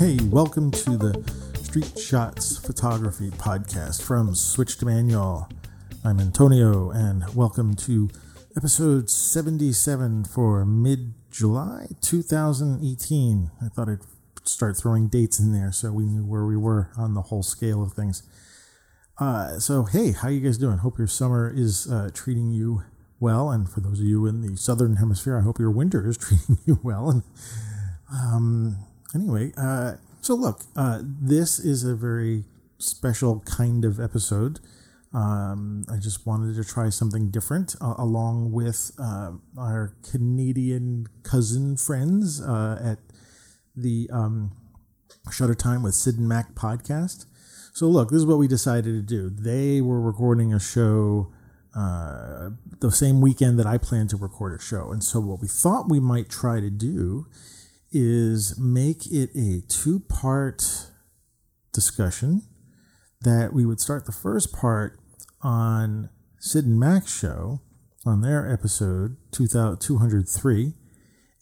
Hey, welcome to the Street Shots Photography Podcast from Switch to Manual. I'm Antonio, and welcome to episode 77 for mid July 2018. I thought I'd start throwing dates in there so we knew where we were on the whole scale of things. Uh, so, hey, how you guys doing? Hope your summer is uh, treating you well, and for those of you in the southern hemisphere, I hope your winter is treating you well. And um, anyway, uh, so look, uh, this is a very special kind of episode. Um, I just wanted to try something different uh, along with uh, our Canadian cousin friends uh, at the um, Shutter Time with Sid and Mac podcast. So, look, this is what we decided to do. They were recording a show uh, the same weekend that I planned to record a show. And so, what we thought we might try to do is make it a two part discussion that we would start the first part on Sid and Mac's show on their episode 203.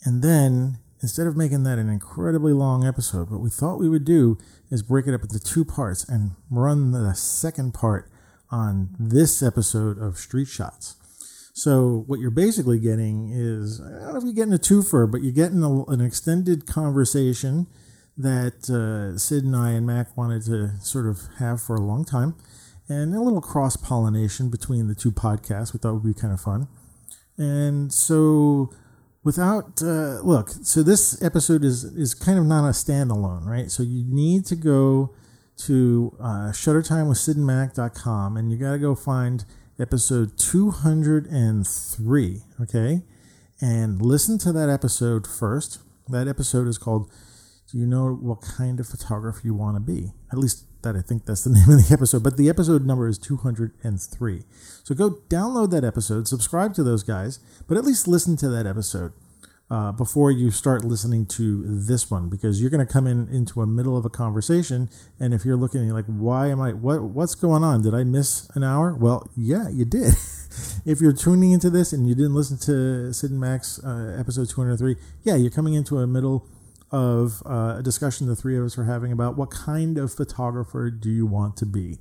And then instead of making that an incredibly long episode, what we thought we would do is break it up into two parts and run the second part on this episode of Street Shots. So what you're basically getting is I don't know if you're getting a twofer, but you're getting a, an extended conversation that uh, Sid and I and Mac wanted to sort of have for a long time, and a little cross pollination between the two podcasts. We thought would be kind of fun, and so without uh, look, so this episode is is kind of not a standalone, right? So you need to go to uh, shuttertimewithsidandmac.com and you got to go find episode 203, okay? And listen to that episode first. That episode is called Do You Know What Kind of Photographer You Want to Be? At least that I think that's the name of the episode, but the episode number is 203. So go download that episode, subscribe to those guys, but at least listen to that episode uh, before you start listening to this one because you're going to come in into a middle of a conversation and if you're looking you're like why am i what what's going on? Did i miss an hour? Well yeah you did. If you're tuning into this and you didn't listen to sid and Mac's uh, episode 203 yeah you're coming into a middle of uh, a discussion the three of us are having about what kind of photographer do you want to be.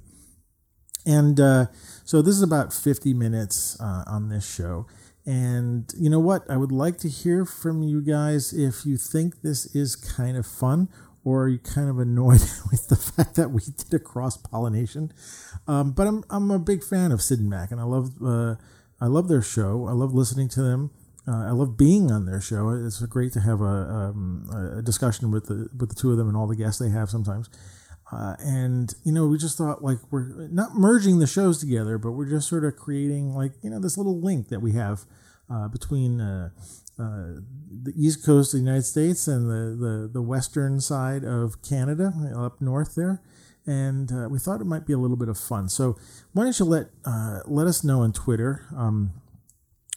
And uh, so this is about 50 minutes uh, on this show and you know what? I would like to hear from you guys if you think this is kind of fun or are you kind of annoyed with the fact that we did a cross pollination. Um, but I'm, I'm a big fan of Sid and Mac, and I love uh, I love their show. I love listening to them. Uh, I love being on their show. It's great to have a, um, a discussion with the with the two of them and all the guests they have sometimes. Uh, and you know, we just thought like we're not merging the shows together, but we're just sort of creating like you know this little link that we have uh, between uh, uh, the east coast of the United States and the, the, the western side of Canada, up north there. And uh, we thought it might be a little bit of fun. So why don't you let uh, let us know on Twitter um,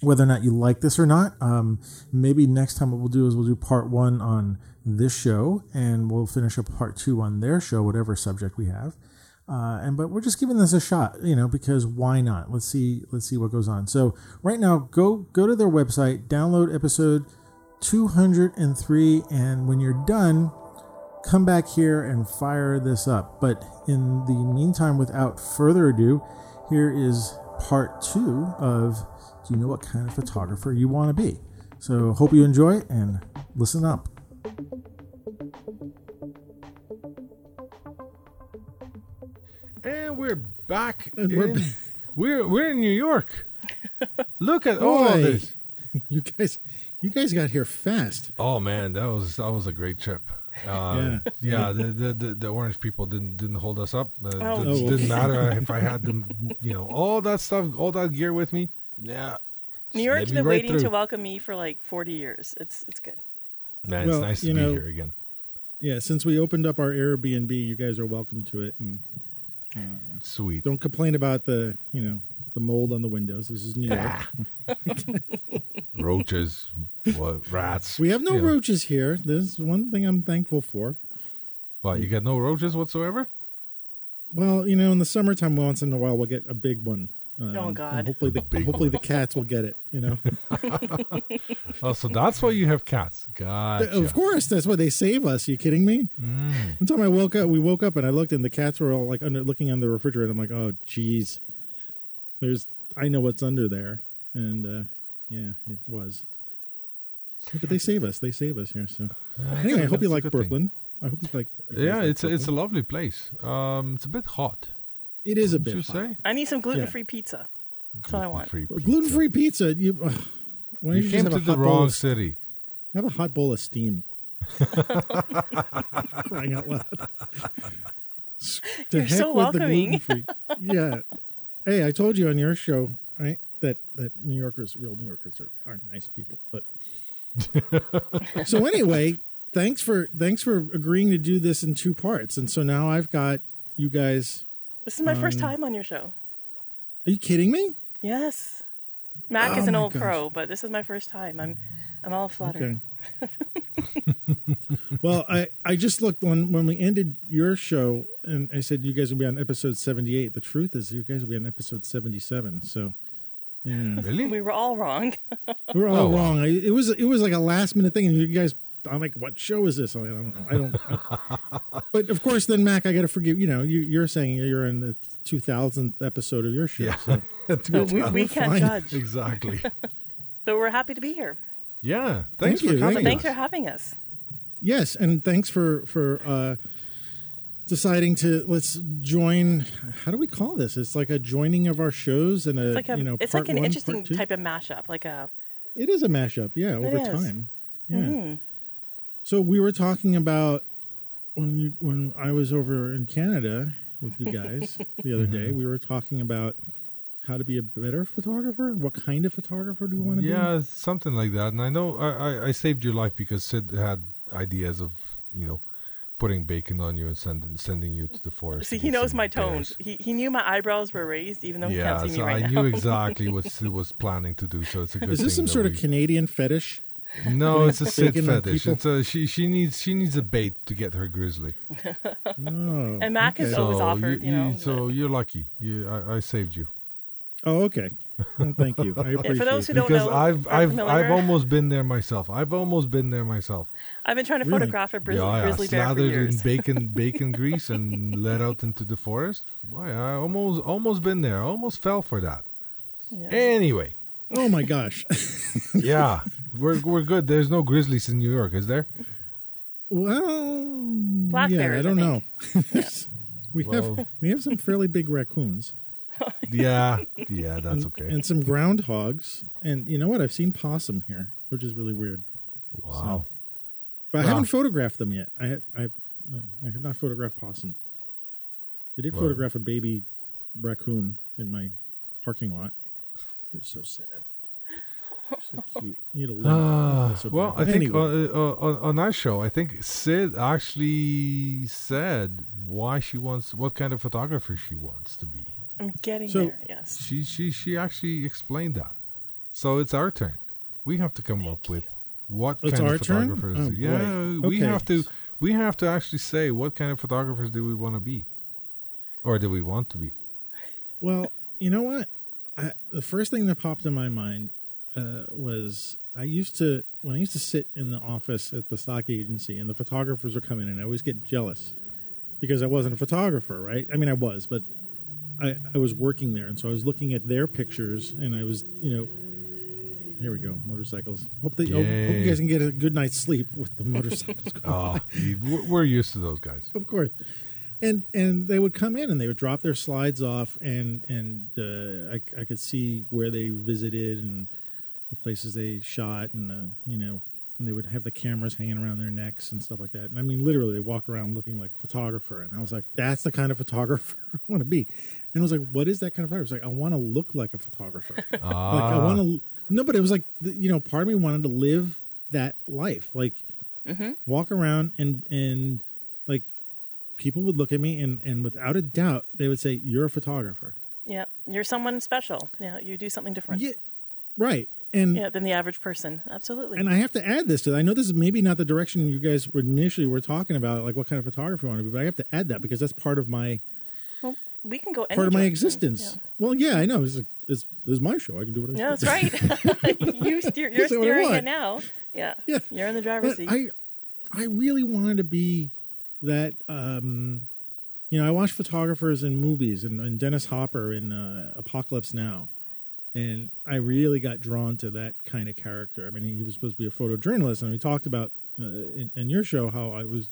whether or not you like this or not. Um, maybe next time what we'll do is we'll do part one on this show, and we'll finish up part two on their show, whatever subject we have. Uh, and but we're just giving this a shot, you know, because why not? Let's see, let's see what goes on. So right now, go go to their website, download episode 203, and when you're done, come back here and fire this up. But in the meantime, without further ado, here is part two of Do you know what kind of photographer you want to be? So hope you enjoy it and listen up. And we're back. And we're in, ba- we're we're in New York. Look at all of Boy, this. You guys, you guys got here fast. Oh man, that was that was a great trip. Uh, yeah, Yeah. the, the, the the orange people didn't didn't hold us up. Uh, Oh. it Oh, didn't matter if I had them, you know, all that stuff, all that gear with me. Yeah, New York's Let me been right waiting to welcome me for like 40 years. It's it's good. man, it's nice to be know- here again. Yeah, since we opened up our Airbnb, you guys are welcome to it, and uh, Sweet. don't complain about the, you know, the mold on the windows. This is New York. Ah. Roaches, what rats. We have no you know. roaches here. This is one thing I'm thankful for. But you get no roaches whatsoever. Well, you know, in the summertime, once in a while, we'll get a big one. Um, Oh, God. Hopefully the hopefully the cats will get it. You know. Oh, so that's why you have cats. Gotcha. Of course, that's why they save us. you kidding me? One time I woke up, we woke up and I looked and the cats were all like under looking under the refrigerator. I'm like, oh, geez, there's I know what's under there, and uh, yeah, it was. But they save us. They save us here. So anyway, I hope you like good thing. Brooklyn. I hope you like. Yeah, like it's a, it's a lovely place. Um, it's a bit hot. It is a Would bit you hot. say? I need some gluten free pizza. That's what I want. Gluten-free pizza. gluten free pizza. You, ugh, why don't You you, came just to have a the hot bowl wrong of- city. Have a hot bowl of steam. Crying out loud. To You're so welcoming. gluten-free. Yeah. Hey, I told you on your show, right, that that New Yorkers, real New Yorkers, are, are nice people. But so anyway, thanks for thanks for agreeing to do this in two parts. And so now I've got you guys. This is my first Um, time on your show. Are you kidding me? Yes. Mac Oh is an old gosh. pro, but this is my first time. I'm I'm all flattered. Okay. well, I, I just looked when when we ended your show, and I said you guys will be on episode seventy eight. The truth is, you guys will be on episode seventy seven. So Really? We were all wrong. we were all Oh, wow. wrong. I, it was it was like a last minute thing, and you guys. I'm like, what show is this? I'm like, I don't know. I don't. but of course, then Mac, I got to forgive. You know, you, you're saying you're in the 2000th episode of your show. Yeah. So we we can't fine. judge. exactly. But we're happy to be here. Yeah. Thank Thanks for you, coming. thank Thanks us. for having us. yes, and thanks for for uh, deciding to let's join. How do we call this? It's like a joining of our shows and a It's like a you know it's part like an one, interesting type of mashup. Like a It is a mashup, yeah, over is. Mm-hmm. time. Yeah. So we were talking about when you when I was over in Canada with you guys the other day. Mm-hmm. We were talking about how to be a better photographer. What kind of photographer do you want to be? Yeah, something like that. And I know I, I, I saved your life because Sid had ideas of, you know, putting bacon on you and sending sending you to the forest. see, he knows my tone. bears. He he knew my eyebrows were raised, even though he Yeah, can't see me right I now. knew exactly what Sid was planning to do. So it's a good. Is this thing some that sort of we- Canadian fetish? No, it's a Sid bacon on fetish. It's a, she she needs she needs a bait to get her grizzly. Oh, And Mac has okay. always so offered, you, know. so but- you're lucky. You I, I saved you Oh, okay. Well, thank you. I appreciate for those who don't because know, I've Arthur I've Miller- I've almost been there myself. I've almost been there myself. I've been trying to Really? photograph a grizzly, yeah, yeah. grizzly bear for slathered in bacon bacon grease and led out into the forest. Boy, I almost almost been there. I Almost fell for that. Anyway, Oh my gosh. yeah, we're we're good. There's no grizzlies in New York, is there? well, Black yeah, bears, I I don't know. think. we Well- have we have some fairly big raccoons. Yeah, yeah, that's okay. and some groundhogs. And you know what? I've seen possum here, which is really weird. Wow. But I haven't photographed them yet. I I I have not photographed possum. I did Well- photograph a baby raccoon in my parking lot. It was so sad. So cute. You need a Uh, so well. I think Anyway. uh, uh, on, on our show, I think Sid actually said why she wants, what kind of photographer she wants to be. I'm getting So- there. Yes. She she she actually explained that. So it's our turn. We have to come up with what It's kind our of turn? photographers. Oh, yeah, boy. we have to we have to actually say what kind of photographers do we want to be, or do we want to be? Well, you know what? I, the first thing that popped in my mind uh, was I used to when I used to sit in the office at the stock agency and the photographers would come in, and I always get jealous because I wasn't a photographer, right? I mean, I was, but I, I was working there, and so I was looking at their pictures, and I was, you know. Here we go, motorcycles. Hope they hope, hope you guys can get a good night's sleep with the motorcycles. Oh, we're we're used to those guys. of course. And and they would come in and they would drop their slides off, and and uh, I I could see where they visited and the places they shot, and uh, you know, and they would have the cameras hanging around their necks and stuff like that. And I mean, literally, they walk around looking like a photographer, and I was like, that's the kind of photographer I want to be. And I was like, what is that kind of photographer? It's like I want to look like a photographer. Like I want to. No, but it was like you know, part of me wanted to live that life, like walk around and and like people would look at me and and without a doubt they would say you're a photographer. Yeah. You're someone special. Yeah. You do something different. Yeah, right. And Yeah, than the average person. Absolutely. and I have to add this to. I know this is maybe not the direction you guys were initially were talking about, like what kind of photography you want to be, but I have to add that because that's part of my. Well- we can go any part of my direction. existence. Well, yeah, I know. It's, like, it's, it's my show. I can do what I Yeah, that's right. you steer, you're steering it now. Yeah. Yeah. You're in the driver's But seat. I, I really wanted to be that. Um, you know, I watch photographers in movies and, and Dennis Hopper in uh, Apocalypse Now, and I really got drawn to that kind of character. I mean, he was supposed to be a photojournalist, and we talked about uh, in, in your show how I was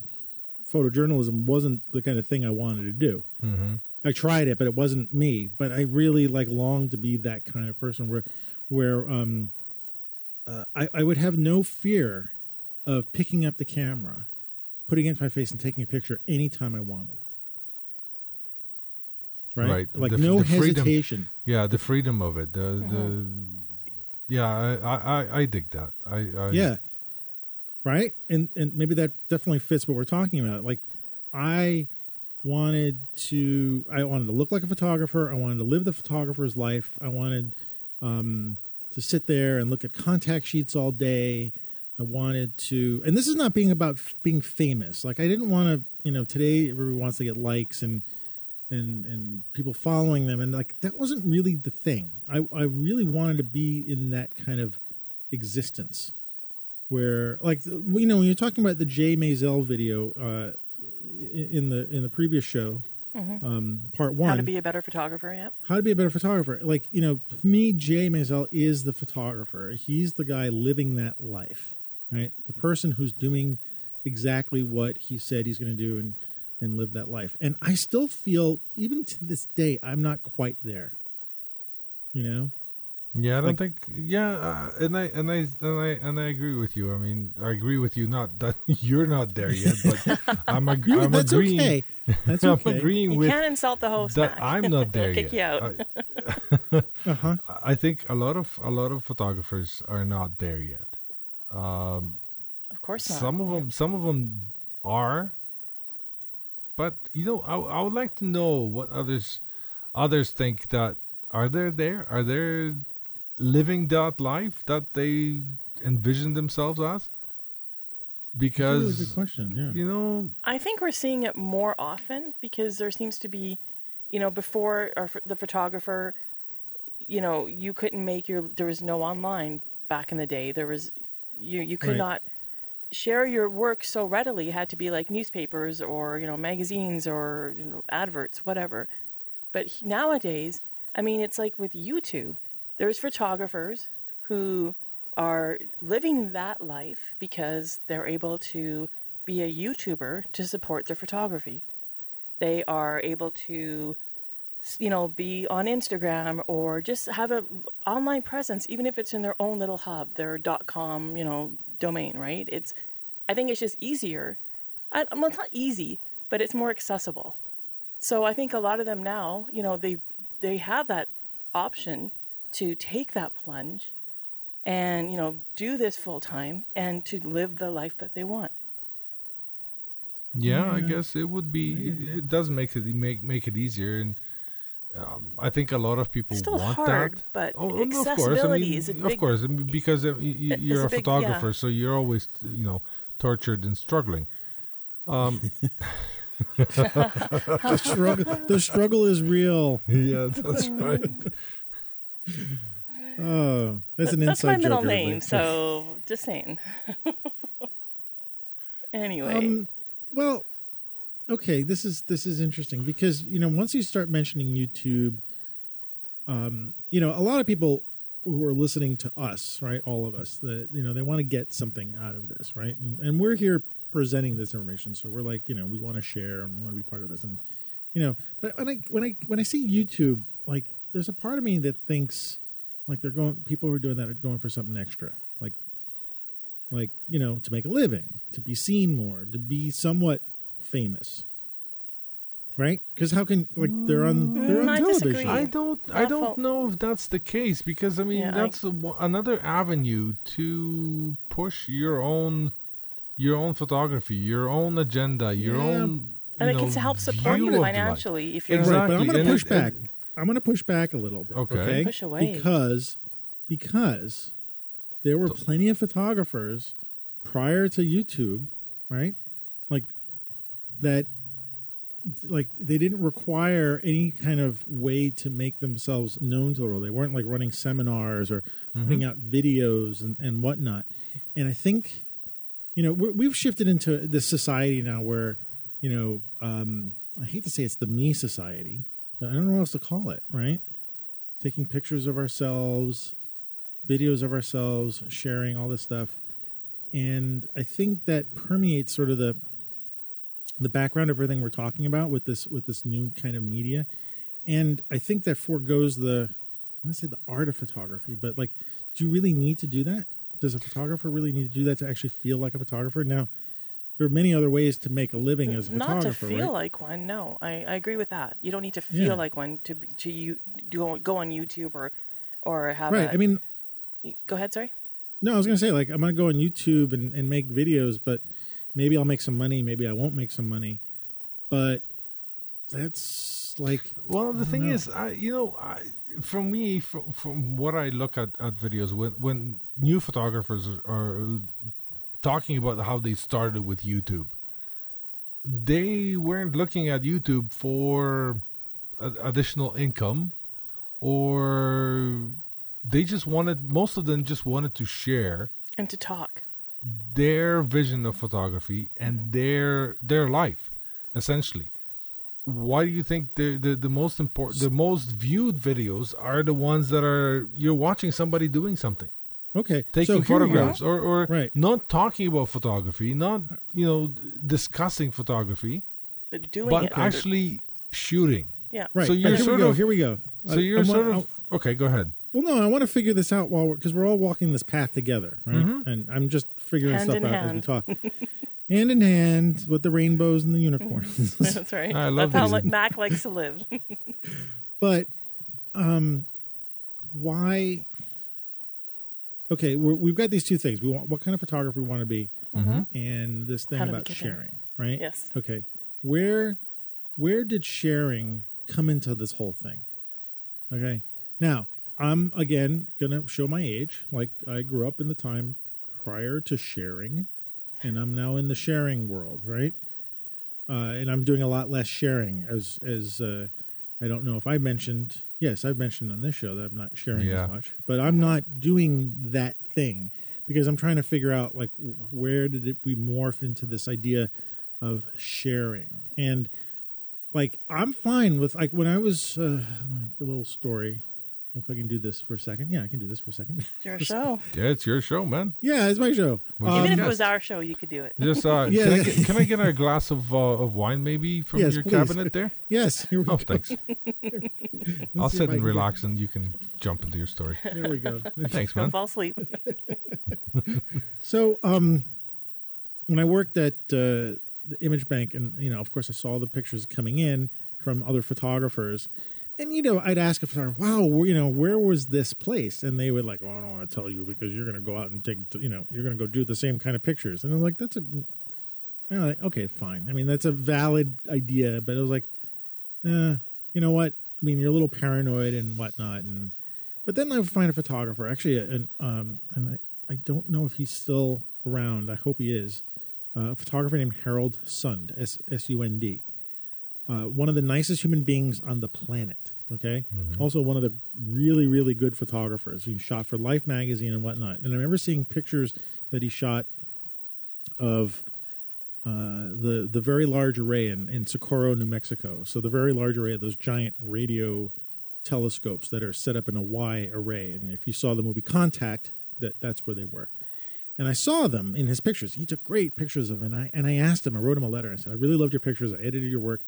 photojournalism wasn't the kind of thing I wanted to do. Mm-hmm. I tried it, but it wasn't me. But I really like longed to be that kind of person where, where um, uh, I, I would have no fear of picking up the camera, putting it to my face, and taking a picture anytime I wanted. Right, Right. like The- no the freedom- hesitation. Yeah, the freedom of it. The Mm-hmm. the yeah, I, I I- I dig that. I, I Yeah, right, and and maybe that definitely fits what we're talking about. Like, I wanted to, I wanted to look like a photographer. I wanted to live the photographer's life. I wanted um, to sit there and look at contact sheets all day. I wanted to, and this is not being about f- being famous. Like, I didn't want to, you know, today everybody wants to get likes and and and people following them, and like that wasn't really the thing. I I really wanted to be in that kind of existence where like you know when you're talking about the Jay Maisel video uh, in the in the previous show, um, part one, How to be a better photographer. Yep. how to be a better photographer. Like you know, to me, Jay Maisel is the photographer. He's the guy living that life, right? The person who's doing exactly what he said he's going to do and and live that life. And I still feel, even to this day, I'm not quite there. You know, Yeah, I don't Like- think. Yeah, uh, and I and I and I and I agree with you. I mean, I agree with you. Not that you're not there yet, but I'm, ag- You- I'm that's agreeing. okay. That's I'm okay. agreeing You with can't insult the host. that. I'm not there kick yet. you out. Huh. I, I think a lot of a lot of photographers are not there yet. Um, of course not. some of them, some of them are, but you know, I, I would like to know what others others think that are they there? Are they living that life that they envision themselves as? That's a really Because good question. Yeah. you know, I think we're seeing it more often because there seems to be, you know, before our, the photographer, you know, you couldn't make your there was no online back in the day. There was you you could Right. not share your work so readily. Had to be like newspapers or you know magazines or you know, adverts, whatever. But nowadays, I mean, it's like with YouTube. There's photographers who are living that life because they're able to be a YouTuber to support their photography. They are able to, you know, be on Instagram or just have a online presence, even if it's in their own little hub, their dot .com, you know, domain. Right? It's, I think it's just easier. I, well, it's not easy, but it's more accessible. So I think a lot of them now, you know, they they have that option to take that plunge and you know do this full time and to live the life that they want. yeah, I guess it would be. It, it does make it make make it easier, and um, I think a lot of people It's still want hard, that. but Oh, no, of course. I accessibility mean, is a of big- course, because y- y- It's you're a a big- photographer, yeah. so you're always, you know, tortured and struggling. Um, the struggle. the struggle is real. yeah, that's right. Oh, that's an That's inside my middle joke, name, everybody. so just saying. anyway, Um, well, okay, this is this is interesting because you know once you start mentioning YouTube, um, you know a lot of people who are listening to us, right? All of us, that you know they want to get something out of this, right? And, and we're here presenting this information, so we're like, you know, we want to share and we want to be part of this, and you know, but when I when I when I see YouTube, like, there's a part of me that thinks like they're going, people who are doing that are going for something extra, like like you know to make a living to be seen more to be somewhat famous right because how can like they're on they're Mm, on I television disagree. I don't. I don't know if that's the case because I mean Yeah, that's a, another avenue to push your own, your own photography, your own agenda, your Yeah. own. and you it know, can help support you of the life. financially if you're Exactly. right but i'm going to push it- back and- i'm going to push back a little bit Okay. okay, Push away. because because there were plenty of photographers prior to youtube right like that like they didn't require any kind of way to make themselves known to the world. They weren't like running seminars or putting out videos and, and whatnot. And I think, you know, we we've shifted into this society now where, you know, um, I hate to say it's the me society, but I don't know what else to call it, right? Taking pictures of ourselves, videos of ourselves, sharing all this stuff. And I think that permeates sort of the the background of everything we're talking about with this with this new kind of media. And I think that foregoes the I want to say the art of photography, but like, do you really need to do that? Does a photographer really need to do that to actually feel like a photographer? Now, there are many other ways to make a living as a Not to photographer, feel right? like one. No, I, I agree with that. You don't need to feel Yeah. like one to to you do go on YouTube or or have. right. A, I mean, go ahead. Sorry. No, I was gonna say like I'm gonna go on YouTube and, and make videos, but maybe I'll make some money, maybe I won't make some money. But that's like Well, the thing know. is, I, you know, I, from me, from, from what I look at, at videos, when when new photographers are talking about how they started with YouTube, they weren't looking at YouTube for additional income, or they just wanted. Most of them just wanted to share And to talk. Their vision of photography and their their life essentially why do you think the, the the most important the most viewed videos are the ones that are you're watching somebody doing something okay. taking so here we go. photographs or or Right. not talking about photography not you know discussing photography But doing but it. actually shooting yeah. Right. So you're here sort we go. of- Here we go. so I- you're I sort want- of okay go ahead Well, no, I want to figure this out while we're because we're all walking this path together, right? Mm-hmm. And I'm just figuring Hand stuff in out as we hand. talk. hand in hand with the rainbows and the unicorns. That's right. I love That's how like, Mac likes to live. but um why okay we're, we've got these two things we want what kind of photographer we want to be and this thing How about get there? sharing right Yes. okay where where did sharing come into this whole thing okay now i'm again gonna show my age like i grew up in the time prior to sharing and i'm now in the sharing world right uh, and I'm doing a lot less sharing as as uh, I don't know if I mentioned yes I've mentioned on this show that I'm not sharing Yeah. as much but I'm not doing that thing because I'm trying to figure out like where did it we morph into this idea of sharing and like I'm fine with like when I was uh, a little story if I can do this for a second yeah I can do this for a second It's your show. yeah it's your show man yeah it's my show Well, Um, Even if yes. it was our show, you could do it. just uh Yeah. can, I get, can i get a glass of uh, of wine maybe from Yes, your please. cabinet there yes here we oh go thanks Let's I'll sit if I and can relax, and you can jump into your story. there we go Thanks, man. Don't fall asleep. So, um, when I worked at uh, the Image Bank, and you know, of course, I saw the pictures coming in from other photographers, and you know, I'd ask a photographer, "Wow, you know, where was this place?" And they would like, "Oh, I don't want to tell you because you're going to go out and take, you know, you're going to go do the same kind of pictures." And I'm like, "That's a," I'm like, "Okay, fine. I mean, that's a valid idea," but I was like, uh, "You know what? I mean, you're a little paranoid and whatnot, and." But then I would find a photographer, actually, an, um, and I, I don't know if he's still around. I hope he is. Uh, a photographer named Harold Sund, S S U N D. Uh, one of the nicest human beings on the planet. Okay. Also, one of the really, really good photographers. He shot for Life magazine and whatnot. And I remember seeing pictures that he shot of uh, the the very large array in, in Socorro, New Mexico. So the very large array of those giant radio telescopes that are set up in a Y array. And if you saw the movie Contact, that that's where they were. And I saw them in his pictures. He took great pictures of it. And I and I asked him. I wrote him a letter. I said, I really loved your pictures. I edited your work,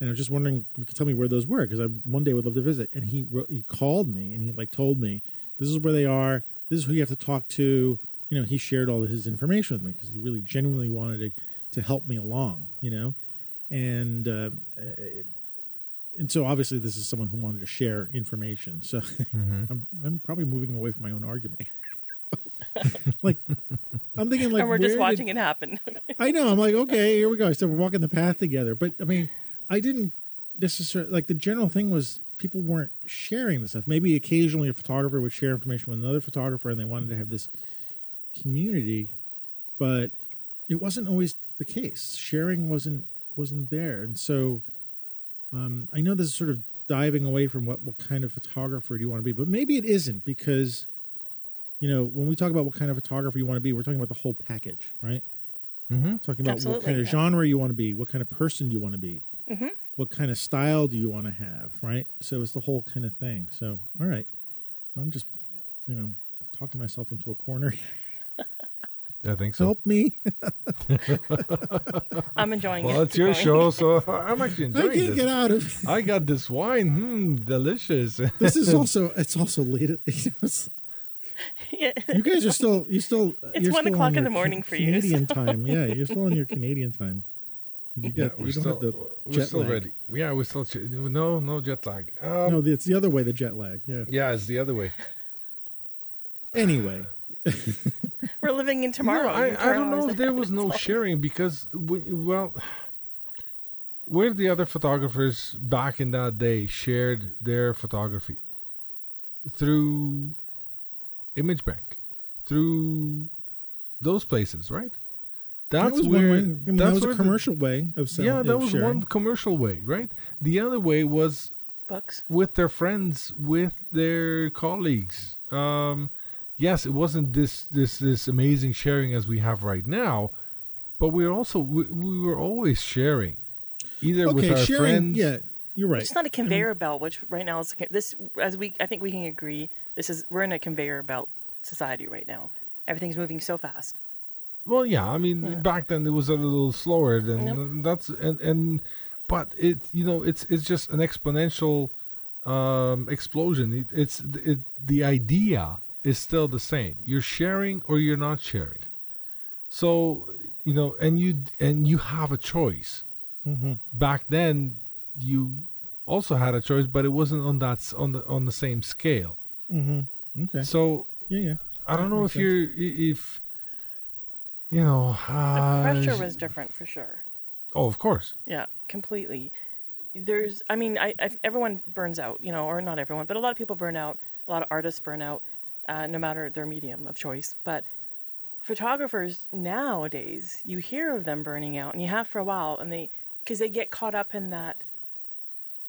and I was just wondering if you could tell me where those were because I one day would love to visit. And he wrote, he called me and he like told me this is where they are. This is who you have to talk to. You know, he shared all of his information with me because he really genuinely wanted to to help me along. You know, and uh, and so obviously this is someone who wanted to share information. So I'm I'm probably moving away from my own argument. like I'm thinking like and we're where just did- watching it happen. I know. I'm like, okay, here we go. I said we're walking the path together. But I mean, I didn't necessarily like the general thing was people weren't sharing this stuff. Maybe occasionally a photographer would share information with another photographer, and they wanted to have this community, but it wasn't always the case. Sharing wasn't wasn't there, and so Um, I know this is sort of diving away from what what kind of photographer do you want to be, but maybe it isn't because you know when we talk about what kind of photographer you want to be, we're talking about the whole package, right? Mm-hmm. Talking about what kind of genre you want to be, what kind of person do you want to be, Mm-hmm. what kind of style do you want to have, right? So it's the whole kind of thing. So all right, I'm just you know talking myself into a corner. I think so. Help me! I'm enjoying it. Well, it's your going. show, so I'm actually enjoying I enjoying can't this. get out of. I got this wine. Hmm, delicious. This is also it's also late. it's- Yeah. you guys are still you still It's you're one still o'clock in the morning Ca- for you, Canadian so- time. Yeah, you're still on your Canadian time. You Yeah, got we're you don't still, have the we're jet still lag. ready. Yeah, we're still ch- no no jet lag. Um, No, it's the other way. The jet lag. Yeah. yeah, it's the other way. Anyway, We're living in tomorrow. You know, You I, I don't know if there was no sharing because we, well, where the other photographers back in that day shared their photography through Image Bank, through those places, right? That's that was where one way. I mean, that was a where the- commercial way of selling. yeah, that was sharing. one commercial way, right? The other way was books. with their friends, with their colleagues. Um, yes, it wasn't this this this amazing sharing as we have right now, but we're also we, we were always sharing, either with Okay, our sharing. friends. Yeah, you're right. It's not a conveyor belt, which right now is this. As we, I think we can agree, this is we're in a conveyor belt society right now. Everything's moving so fast. Well, yeah, I mean, back then it was a little slower than that's and and, but it you know it's it's just an exponential um, explosion. It, it's it, the idea is still the same. You're sharing or you're not sharing. So you know, and you and you have a choice. Mm-hmm. Back then, you also had a choice, but it wasn't on that on the on the same scale. Mm-hmm. Okay. So Yeah, yeah. I don't That know if you're if you know The uh, pressure was different for sure. Oh, of course. Yeah, completely. There's, I mean, I, I everyone burns out, you know, or not everyone, but a lot of people burn out. A lot of artists burn out, uh, no matter their medium of choice. But photographers nowadays, you hear of them burning out, and you have for a while, and they because they get caught up in that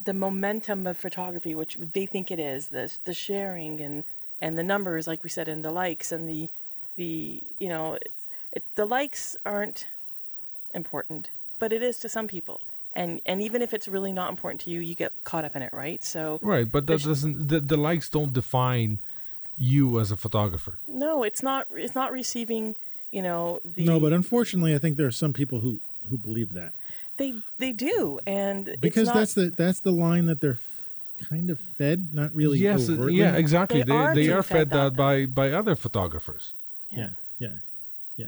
the momentum of photography, which they think it is, the the sharing and and the numbers, like we said, and the likes and the the you know, it, the likes aren't important, but it is to some people. And and even if it's really not important to you, you get caught up in it, right? So Right, but that doesn't the, the likes don't define you as a photographer. no, it's not it's not receiving, you know, the No, but unfortunately, I think there are some people who who believe that they they do, and it's because not- that's the that's the line that they're f- kind of fed, not really. yes, uh, overtly. yeah, exactly. They They are they are fed fed that that, by by other photographers yeah, yeah, yeah.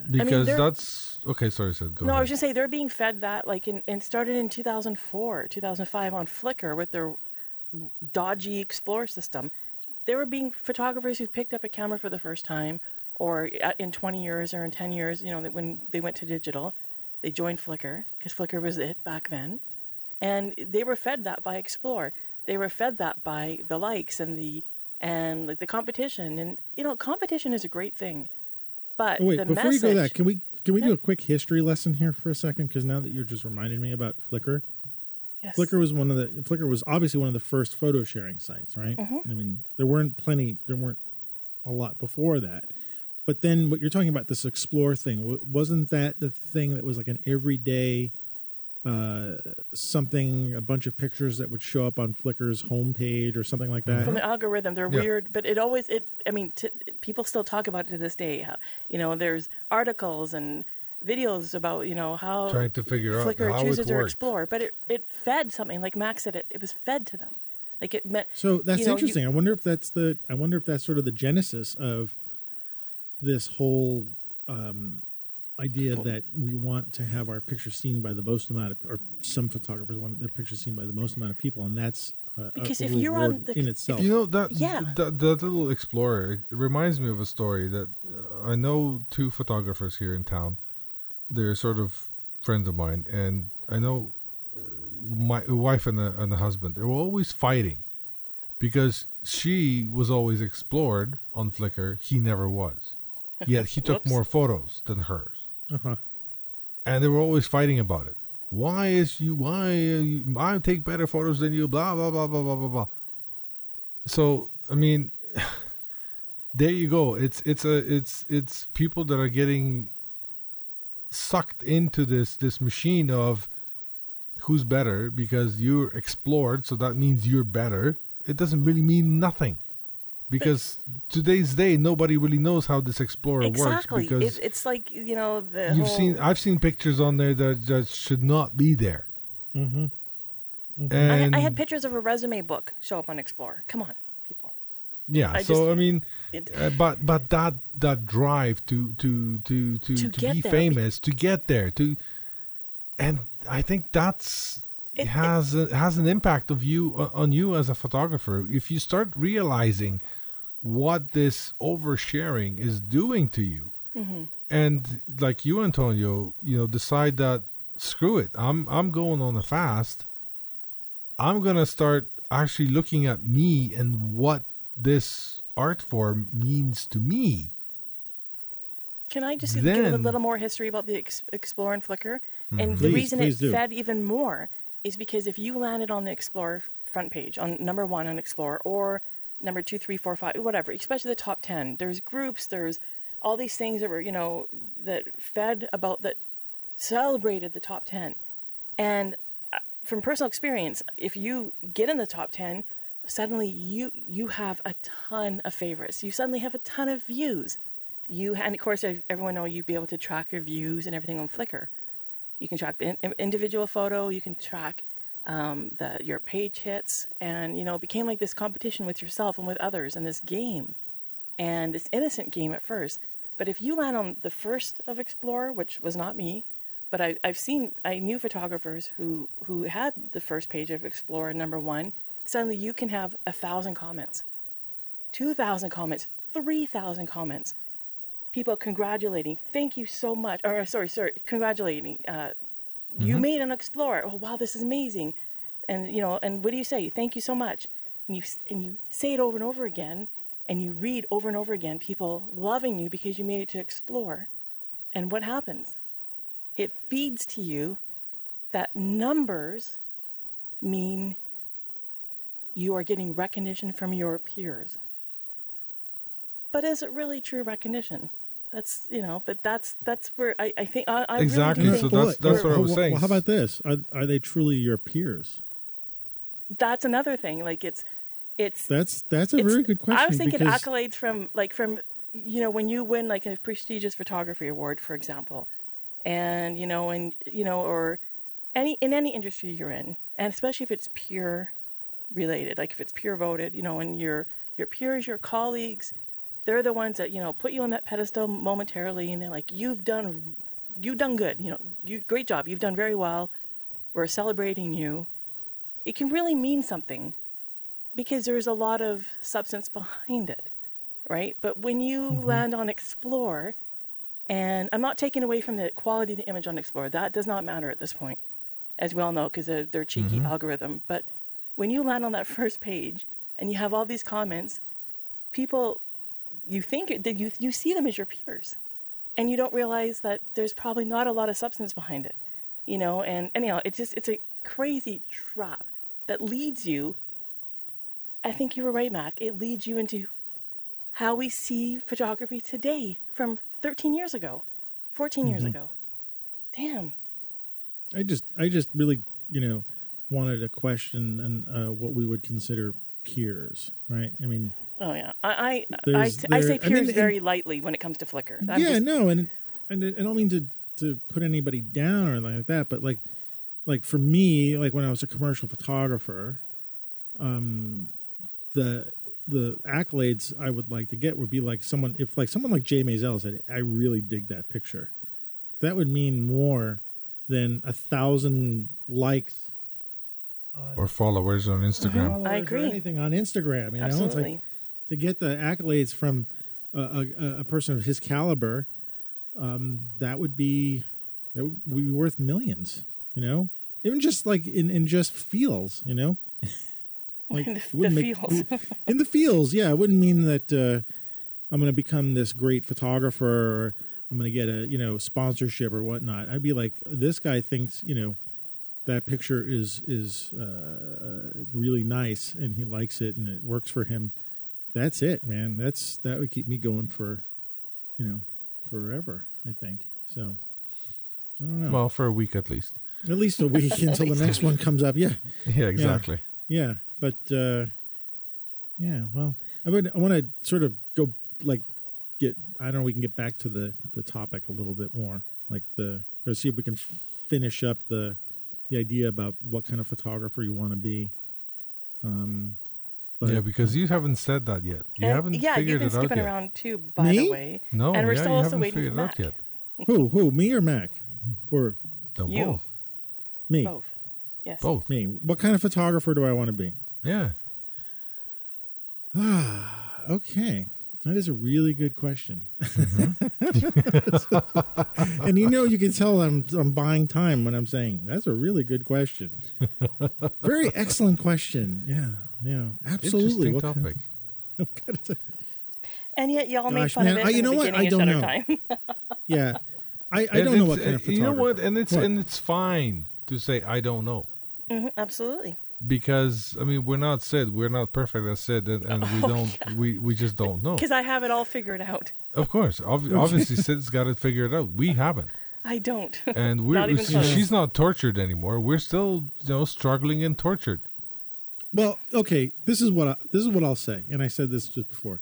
Because they're- that's okay. Sorry, said go No, I ahead. was just say they're being fed that like in and started in 2004, 2005 on Flickr with their dodgy Explore system. They were being photographers who picked up a camera for the first time, or uh, in 20 years or in 10 years, you know, when they went to digital, they joined Flickr because Flickr was it back then, and they were fed that by Explore. They were fed that by the likes and the and like the competition, and you know, competition is a great thing, but Oh, wait, before message, you go that, can we can we do a quick history lesson here for a second? Because now that you're just reminded me about Flickr, yes. Flickr was one of the Flickr was obviously one of the first photo sharing sites, right? Mm-hmm. I mean, there weren't plenty, there weren't a lot before that. But then what you're talking about this explore thing, wasn't that the thing that was like an everyday uh, something, a bunch of pictures that would show up on Flickr's homepage or something like that? from the algorithm. They're Yeah. weird, but it always it. I mean, t- people still talk about it to this day. How, you know, there's articles and videos about you know how Trying to figure out Flickr how it chooses or explore, but it it fed something like Max said. It it was fed to them, like it meant. So that's you know, you- interesting. I wonder if that's the I wonder if that's sort of the genesis of this whole um, idea that we want to have our picture seen by the most amount of, or some photographers want their picture seen by the most amount of people, and that's uh, Because a if you're on the- in itself. You know that Yeah. that, that little explorer it reminds me of a story that uh, I know two photographers here in town. They're sort of friends of mine, and I know uh, my wife and the and the husband. They were always fighting because she was always explored on Flickr. He never was. Yet he took Whoops. more photos than hers, uh-huh. and they were always fighting about it. Why is you? Why uh, you, I take better photos than you? Blah blah blah blah blah blah blah. So I mean, there you go. It's it's a it's it's people that are getting sucked into this this machine of who's better because you're explored, so that means you're better. It doesn't really mean nothing because today's day nobody really knows how this explorer exactly. works because It, it's like you know the you've whole, seen I've seen pictures on there that just should not be there. Mm-hmm. I, And I had pictures of a resume book show up on Explorer. Come on, people. yeah, I so just- I mean, It, uh, but but that that drive to to to to To to, be there. famous, to get there, to and I think that's It- has a, has an impact of you uh, on you as a photographer. If you start realizing what this oversharing is doing to you, Mm-hmm. and like you, Antonio, you know, decide that screw it, I'm I'm going on a fast. I'm gonna start actually looking at me and what this art form means to me. Can I just give a little more history about the Ex- Explorer and Flickr? And the reason it do. fed even more is because if you landed on the Explorer front page, on number one on Explorer, or number two, three, four, five, whatever, especially the top 10, there's groups, there's all these things that were, you know, that fed about, that celebrated the top 10. And uh, from personal experience, if you get in the top 10, suddenly you you have a ton of favorites. You suddenly have a ton of views. You and of course everyone know you'd be able to track your views and everything on Flickr. You can track the in, individual photo. You can track um, your page hits, and you know it became like this competition with yourself and with others in this game, and this innocent game at first. But if you land on the first of Explorer, which was not me, but I, I've seen I knew photographers who who had the first page of Explorer number one. Suddenly, you can have a thousand comments, two thousand comments, three thousand comments people congratulating, thank you so much, or sorry, sorry, congratulating, uh, you mm-hmm. made an explorer. Oh wow, this is amazing, and you know, and what do you say? Thank you so much, and you and you say it over and over again, and you read over and over again, people loving you because you made it to explore, and what happens? It feeds to you that numbers mean you are getting recognition from your peers. But is it really true recognition? That's you know, but that's that's where I, I think I, I Exactly, Really do so that's- that's what I was well, saying. Well, how about this? Are, are they truly your peers? that's another thing. Like it's it's That's that's a very good question. I was thinking because accolades from like from you know when you win like a prestigious photography award, for example, and you know and you know or any in any industry you're in, and especially if it's peer related, like if it's peer voted, you know, and your your peers, your colleagues, they're the ones that you know put you on that pedestal momentarily, and they're like, you've done you've done good, you know, you great job, you've done very well. We're celebrating you. It can really mean something because there's a lot of substance behind it, right? But when you mm-hmm. land on Explore, and I'm not taking away from the quality of the image on Explore, that does not matter at this point, as we all know, because they're, they're cheeky mm-hmm. algorithm. But when you land on that first page and you have all these comments, people, you think that you you see them as your peers, and you don't realize that there's probably not a lot of substance behind it, you know. And anyhow, it's just it's a crazy trap that leads you I think you were right, Mac. It leads you into how we see photography today from 13 years ago, 14 years ago. Damn. I just I just really you know wanted to question and uh, what we would consider peers, right? I mean, Oh yeah. I I, I, There's- I say there- I peers mean, and- very lightly when it comes to Flickr. I'm yeah, just- no, and and I don't mean to to put anybody down or anything like that, but like like for me, like when I was a commercial photographer, um, the the accolades I would like to get would be like someone if like someone like Jay Maisel said, I really dig that picture. That would mean more than a thousand likes or followers on Instagram. followers I or agree. anything on Instagram. You know, it's Absolutely. like to get the accolades from a, a, a person of his caliber, um, that would be that would be worth millions. You know, even just like in, in just feels. You know, like In the- the make- feels. in the fields. Yeah, it wouldn't mean that uh, I'm going to become this great photographer. Or I'm going to get a you know sponsorship or whatnot. I'd be like, this guy thinks you know that picture is is uh, really nice and he likes it and it works for him. That's it, man. That's that would keep me going for, you know, forever. I think so. I don't know. Well, for a week at least. At least a week until the next one comes up. Yeah, Yeah, exactly. yeah. But uh, yeah, well, I would. I want to sort of go like get. I don't know. We can get back to the the topic a little bit more, like the or see if we can f- finish up the the idea about what kind of photographer you want to be. Um, but yeah, because you haven't said that yet. You And- haven't yeah, figured you've been it out skipping yet. around too, by Me? the way. No, and we're yeah, still you also haven't waiting figured for it out Mac. yet. who who me or Mac or No, You. both. me Both. Yes. Both. me? What kind of photographer do I want to be? Yeah. Ah, Okay. That is a really good question. Mm-hmm. and you know, you can tell I'm I'm buying time when I'm saying that's a really good question. Very excellent question. Yeah, yeah, absolutely. Interesting What kind- topic. kind of- And yet y'all made Gosh, fun man, of it I- in you the know what? I don't know. Time. yeah, I, I don't know what kind of. You know what? And it's What? and it's fine to say I don't know Mhm, absolutely. because I mean we're not Sid, we're not perfect as said, and, and we don't we we just don't know. Because I have it all figured out. Of course, ob- obviously Sid's got it figured out. We haven't, I don't. and we're Not even she- she's not tortured anymore. We're still you know struggling and tortured. Well, okay. This is what I, this is what I'll say, and I said this just before.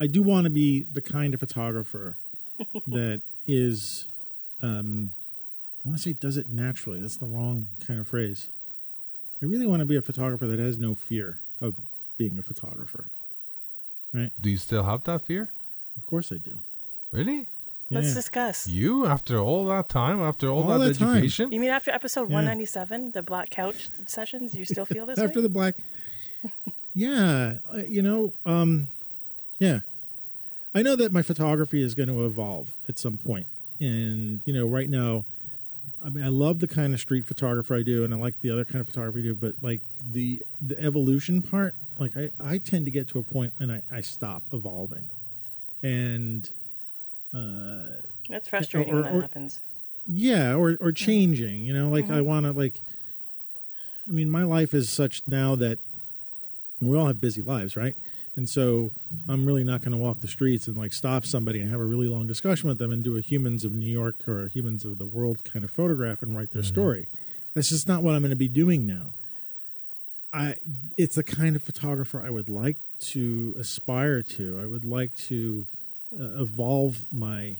I do want to be the kind of photographer that is, um, I want to say does it naturally. That's the wrong kind of phrase. I really want to be a photographer that has no fear of being a photographer. Right? Do you still have that fear? Of course I do. Really? Let's discuss. You after all that time, after all, All that, that time. education? You mean after episode Yeah. 197, the Black Couch sessions, you still feel this after way? the black yeah uh, you know um yeah i know that my photography is going to evolve at some point and you know right now i mean i love the kind of street photographer i do and i like the other kind of photography i do but like the the evolution part like i i tend to get to a point and i i stop evolving and Uh, That's frustrating or- when that or- happens. yeah or or changing you know like i mm-hmm. want to like i mean my life is such now that we all have busy lives right? And so i'm really not going to walk the streets and like stop somebody and have a really long discussion with them and do a humans of new york or a humans of the world kind of photograph and write their mm-hmm. story. That's just not what i'm going to be doing now. I it's the kind of photographer i would like to aspire to. I would like to uh, evolve my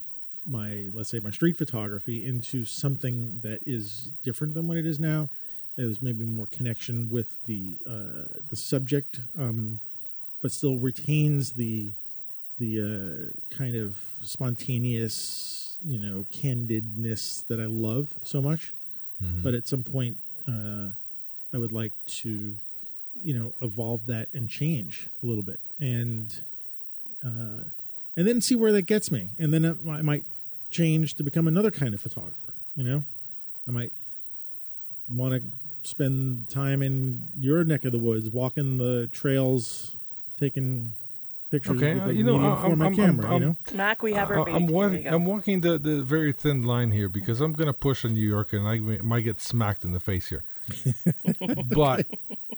my let's say my street photography into something that is different than what it is now. There's maybe more connection with the uh, the subject, um, but still retains the the uh, kind of spontaneous, you know, candidness that I love so much. But at some point, uh, I would like to, you know, evolve that and change a little bit, and uh, and then see where that gets me. And then it, I might change to become another kind of photographer. You know, I might want to spend time in your neck of the woods, walking the trails, taking pictures Okay, with uh, you know, medium I'm- format I'm- camera. I'm- you know, Mac, we have our I- bait. I'm, walking. I'm walking the, the very thin line here because I'm going to push on New York and I might get smacked in the face here. but,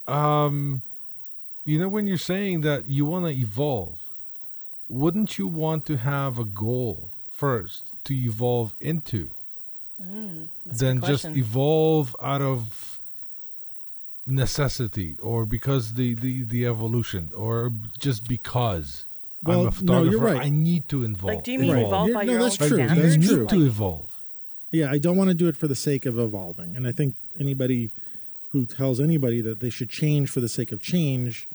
um, you know, when you're saying that you want to evolve, wouldn't you want to have a goal first to evolve into? Mm, that's a than just evolve out of necessity or because the, the, the evolution or just because I'm Well, a no, photographer. you're right. I need to evolve. Like, do you mean Right. evolve by no, your that's own true. standards? That's you true. need to evolve. yeah, I don't want to do it for the sake of evolving. And I think anybody who tells anybody that they should change for the sake of change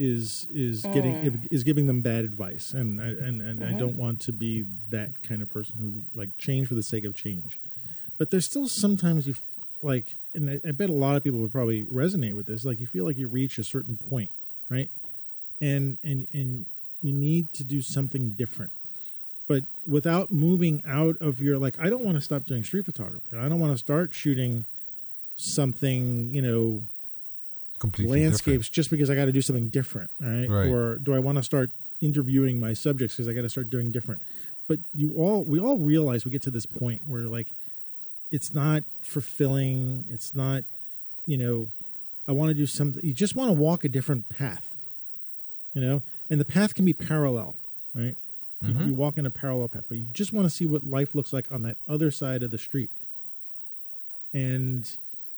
is is getting mm. is giving them bad advice. And I, and and I mm-hmm. don't want to be that kind of person who like change for the sake of change. But there's still sometimes you f- like, and I, I bet a lot of people would probably resonate with this. Like you feel like you reach a certain point, right? And and and you need to do something different but without moving out of your like i don't want to stop doing street photography i don't want to start shooting something you know Completely landscapes just because i got to do something different right? Right. or do i want to start interviewing my subjects because i got to start doing different but you all we all realize we get to this point where like it's not fulfilling. It's not, you know, I want to do something. You just want to walk a different path, you know, and the path can be parallel, right? You mm-hmm. can be walking a parallel path, but you just want to see what life looks like on that other side of the street. And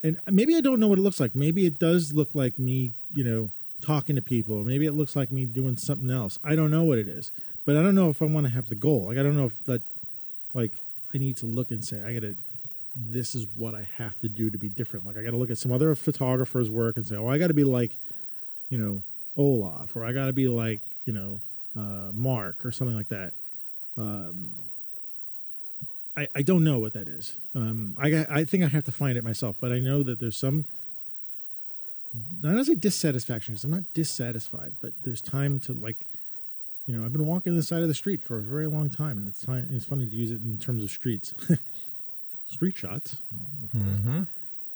and maybe I don't know what it looks like. Maybe it does look like me, you know, talking to people, or maybe it looks like me doing something else. I don't know what it is, but I don't know if I want to have the goal. Like I don't know if that, like I need to look and say I gotta. This is what I have to do to be different. Like I got to look at some other photographers' work and say, oh, I got to be like, you know, Olaf, or I got to be like, you know, uh, Mark, or something like that. Um, I, I don't know what that is. Um, I I think I have to find it myself, but I know that there's some. I don't say dissatisfaction because I'm not dissatisfied, but there's time to like, you know, I've been walking the side of the street for a very long time, and it's time. It's funny to use it in terms of streets, street shots. Of course. Mm-hmm.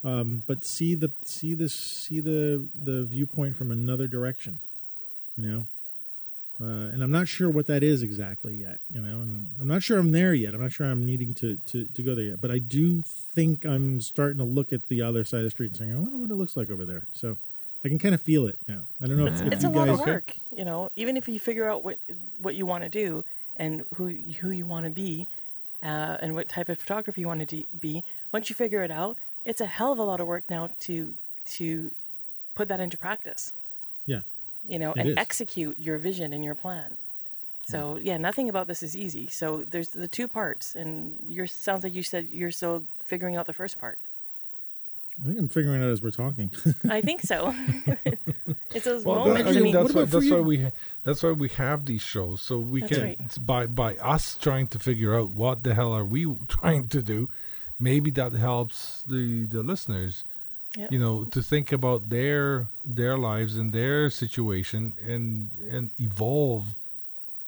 Um, but see the see the see the the viewpoint from another direction, you know. Uh, and I'm not sure what that is exactly yet, you know, and I'm not sure I'm there yet. I'm not sure I'm needing to, to, to go there yet, but I do think I'm starting to look at the other side of the street and saying, I wonder what it looks like over there. So I can kind of feel it now. I don't know if, if it's you a lot of work, you know. Even if you figure out what what you want to do and who who you want to be, uh, and what type of photography you want to de- be, once you figure it out, it's a hell of a lot of work now to to put that into practice, Yeah, you know, It and is. execute your vision and your plan. So yeah, nothing about this is easy. So there's the two parts, and you're sounds like you said you're still figuring out the first part. I think I'm figuring it out as we're talking. I think so. it's those Well, moments. I I mean, mean, what that's why that's why we that's why we have these shows so we That's can right. it's by by us trying to figure out what the hell are we trying to do. Maybe that helps the the listeners, yeah. you know, to think about their their lives and their situation and and evolve,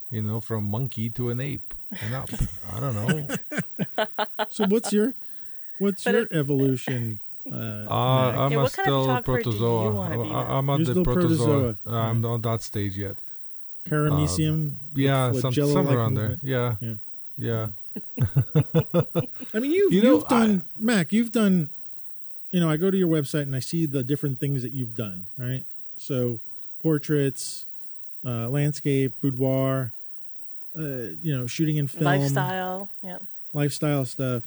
you know, from monkey to an ape and up. I don't know. so what's your what's But your it- evolution? Uh, Uh, I'm Yeah, a what kind of still photographer do you protozoa. I, i'm at You're the still protozoa. protozoa. I'm on that stage yet. paramecium. Yeah, some, somewhere around there. Yeah, Yeah. yeah. I mean, you've, You know, you've done Mac. You've done. You know, I go to your website and I see the different things that you've done. Right. So, portraits, uh, landscape, boudoir. Uh, you know, shooting in film, lifestyle. Yeah. lifestyle stuff.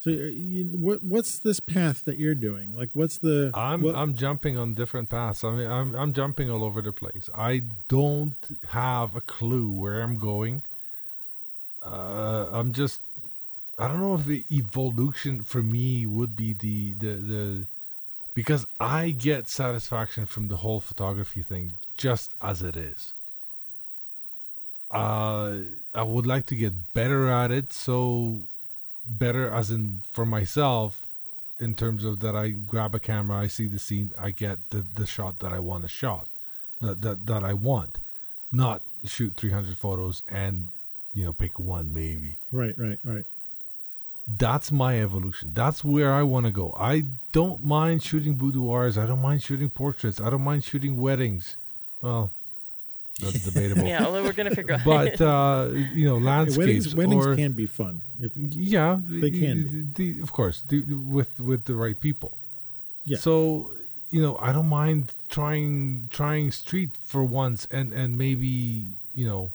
So, uh, you, what what's this path that you're doing? Like, what's the? I'm what- I'm jumping on different paths. I mean, I'm I'm jumping all over the place. I don't have a clue where I'm going. Uh, I'm just I don't know if evolution for me would be the the the because I get satisfaction from the whole photography thing just as it is. Uh, I would like to get better at it, so better as in for myself in terms of that I grab a camera, I see the scene, I get the, the shot that I want to shot, that, that that I want, not shoot 300 photos and you know pick one maybe. right, right, right. That's my evolution. That's where I want to go. I don't mind shooting boudoirs. I don't mind shooting portraits. I don't mind shooting weddings. Well, that's debatable. Yeah, although we're gonna figure out. But uh, you know, landscapes weddings weddings or can be fun. If, yeah, They can the- the- of course, the, the- with with the right people. Yeah. So you know, I don't mind trying trying street for once, and and maybe you know,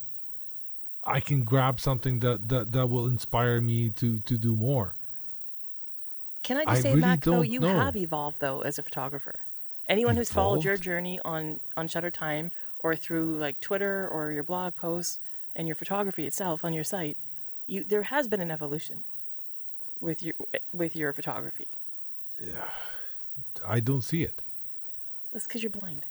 I can grab something that that that will inspire me to to do more. Can I just I say, really Mac, though, you know. have evolved though as a photographer. Anyone who's followed your journey on on Shutter Time or through like Twitter or your blog posts and your photography itself on your site, you there has been an evolution with your with your photography. Yeah, I don't see it. That's because you're blind.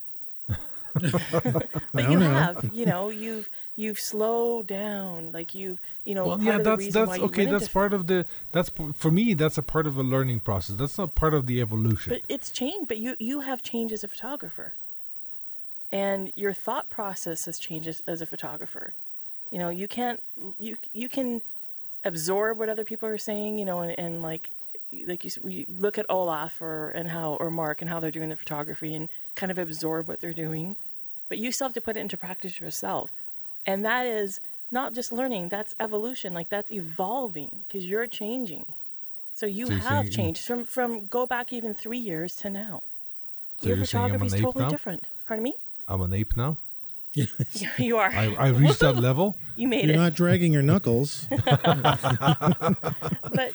But you have, you know, you've you've slowed down, like you, you know. Well, yeah, that's that's okay. That's part of the that's for me. That's a part of a learning process. That's not part of the evolution. But it's changed. But you you have changed as a photographer, and your thought process has changed as, as a photographer. You know, you can't you you can absorb what other people are saying. You know, and, and like like you, we look at Olaf or and how or Mark and how they're doing the photography and kind of absorb what they're doing. But you still have to put it into practice yourself, and that is not just learning. That's evolution. Like that's evolving because you're changing. So you So have saying- changed from from go back even three years to now. So Your you're saying I'm photography is totally now? different. Pardon me? I'm an ape now. you are. I, I reached that level. you made it. You're not dragging your knuckles. but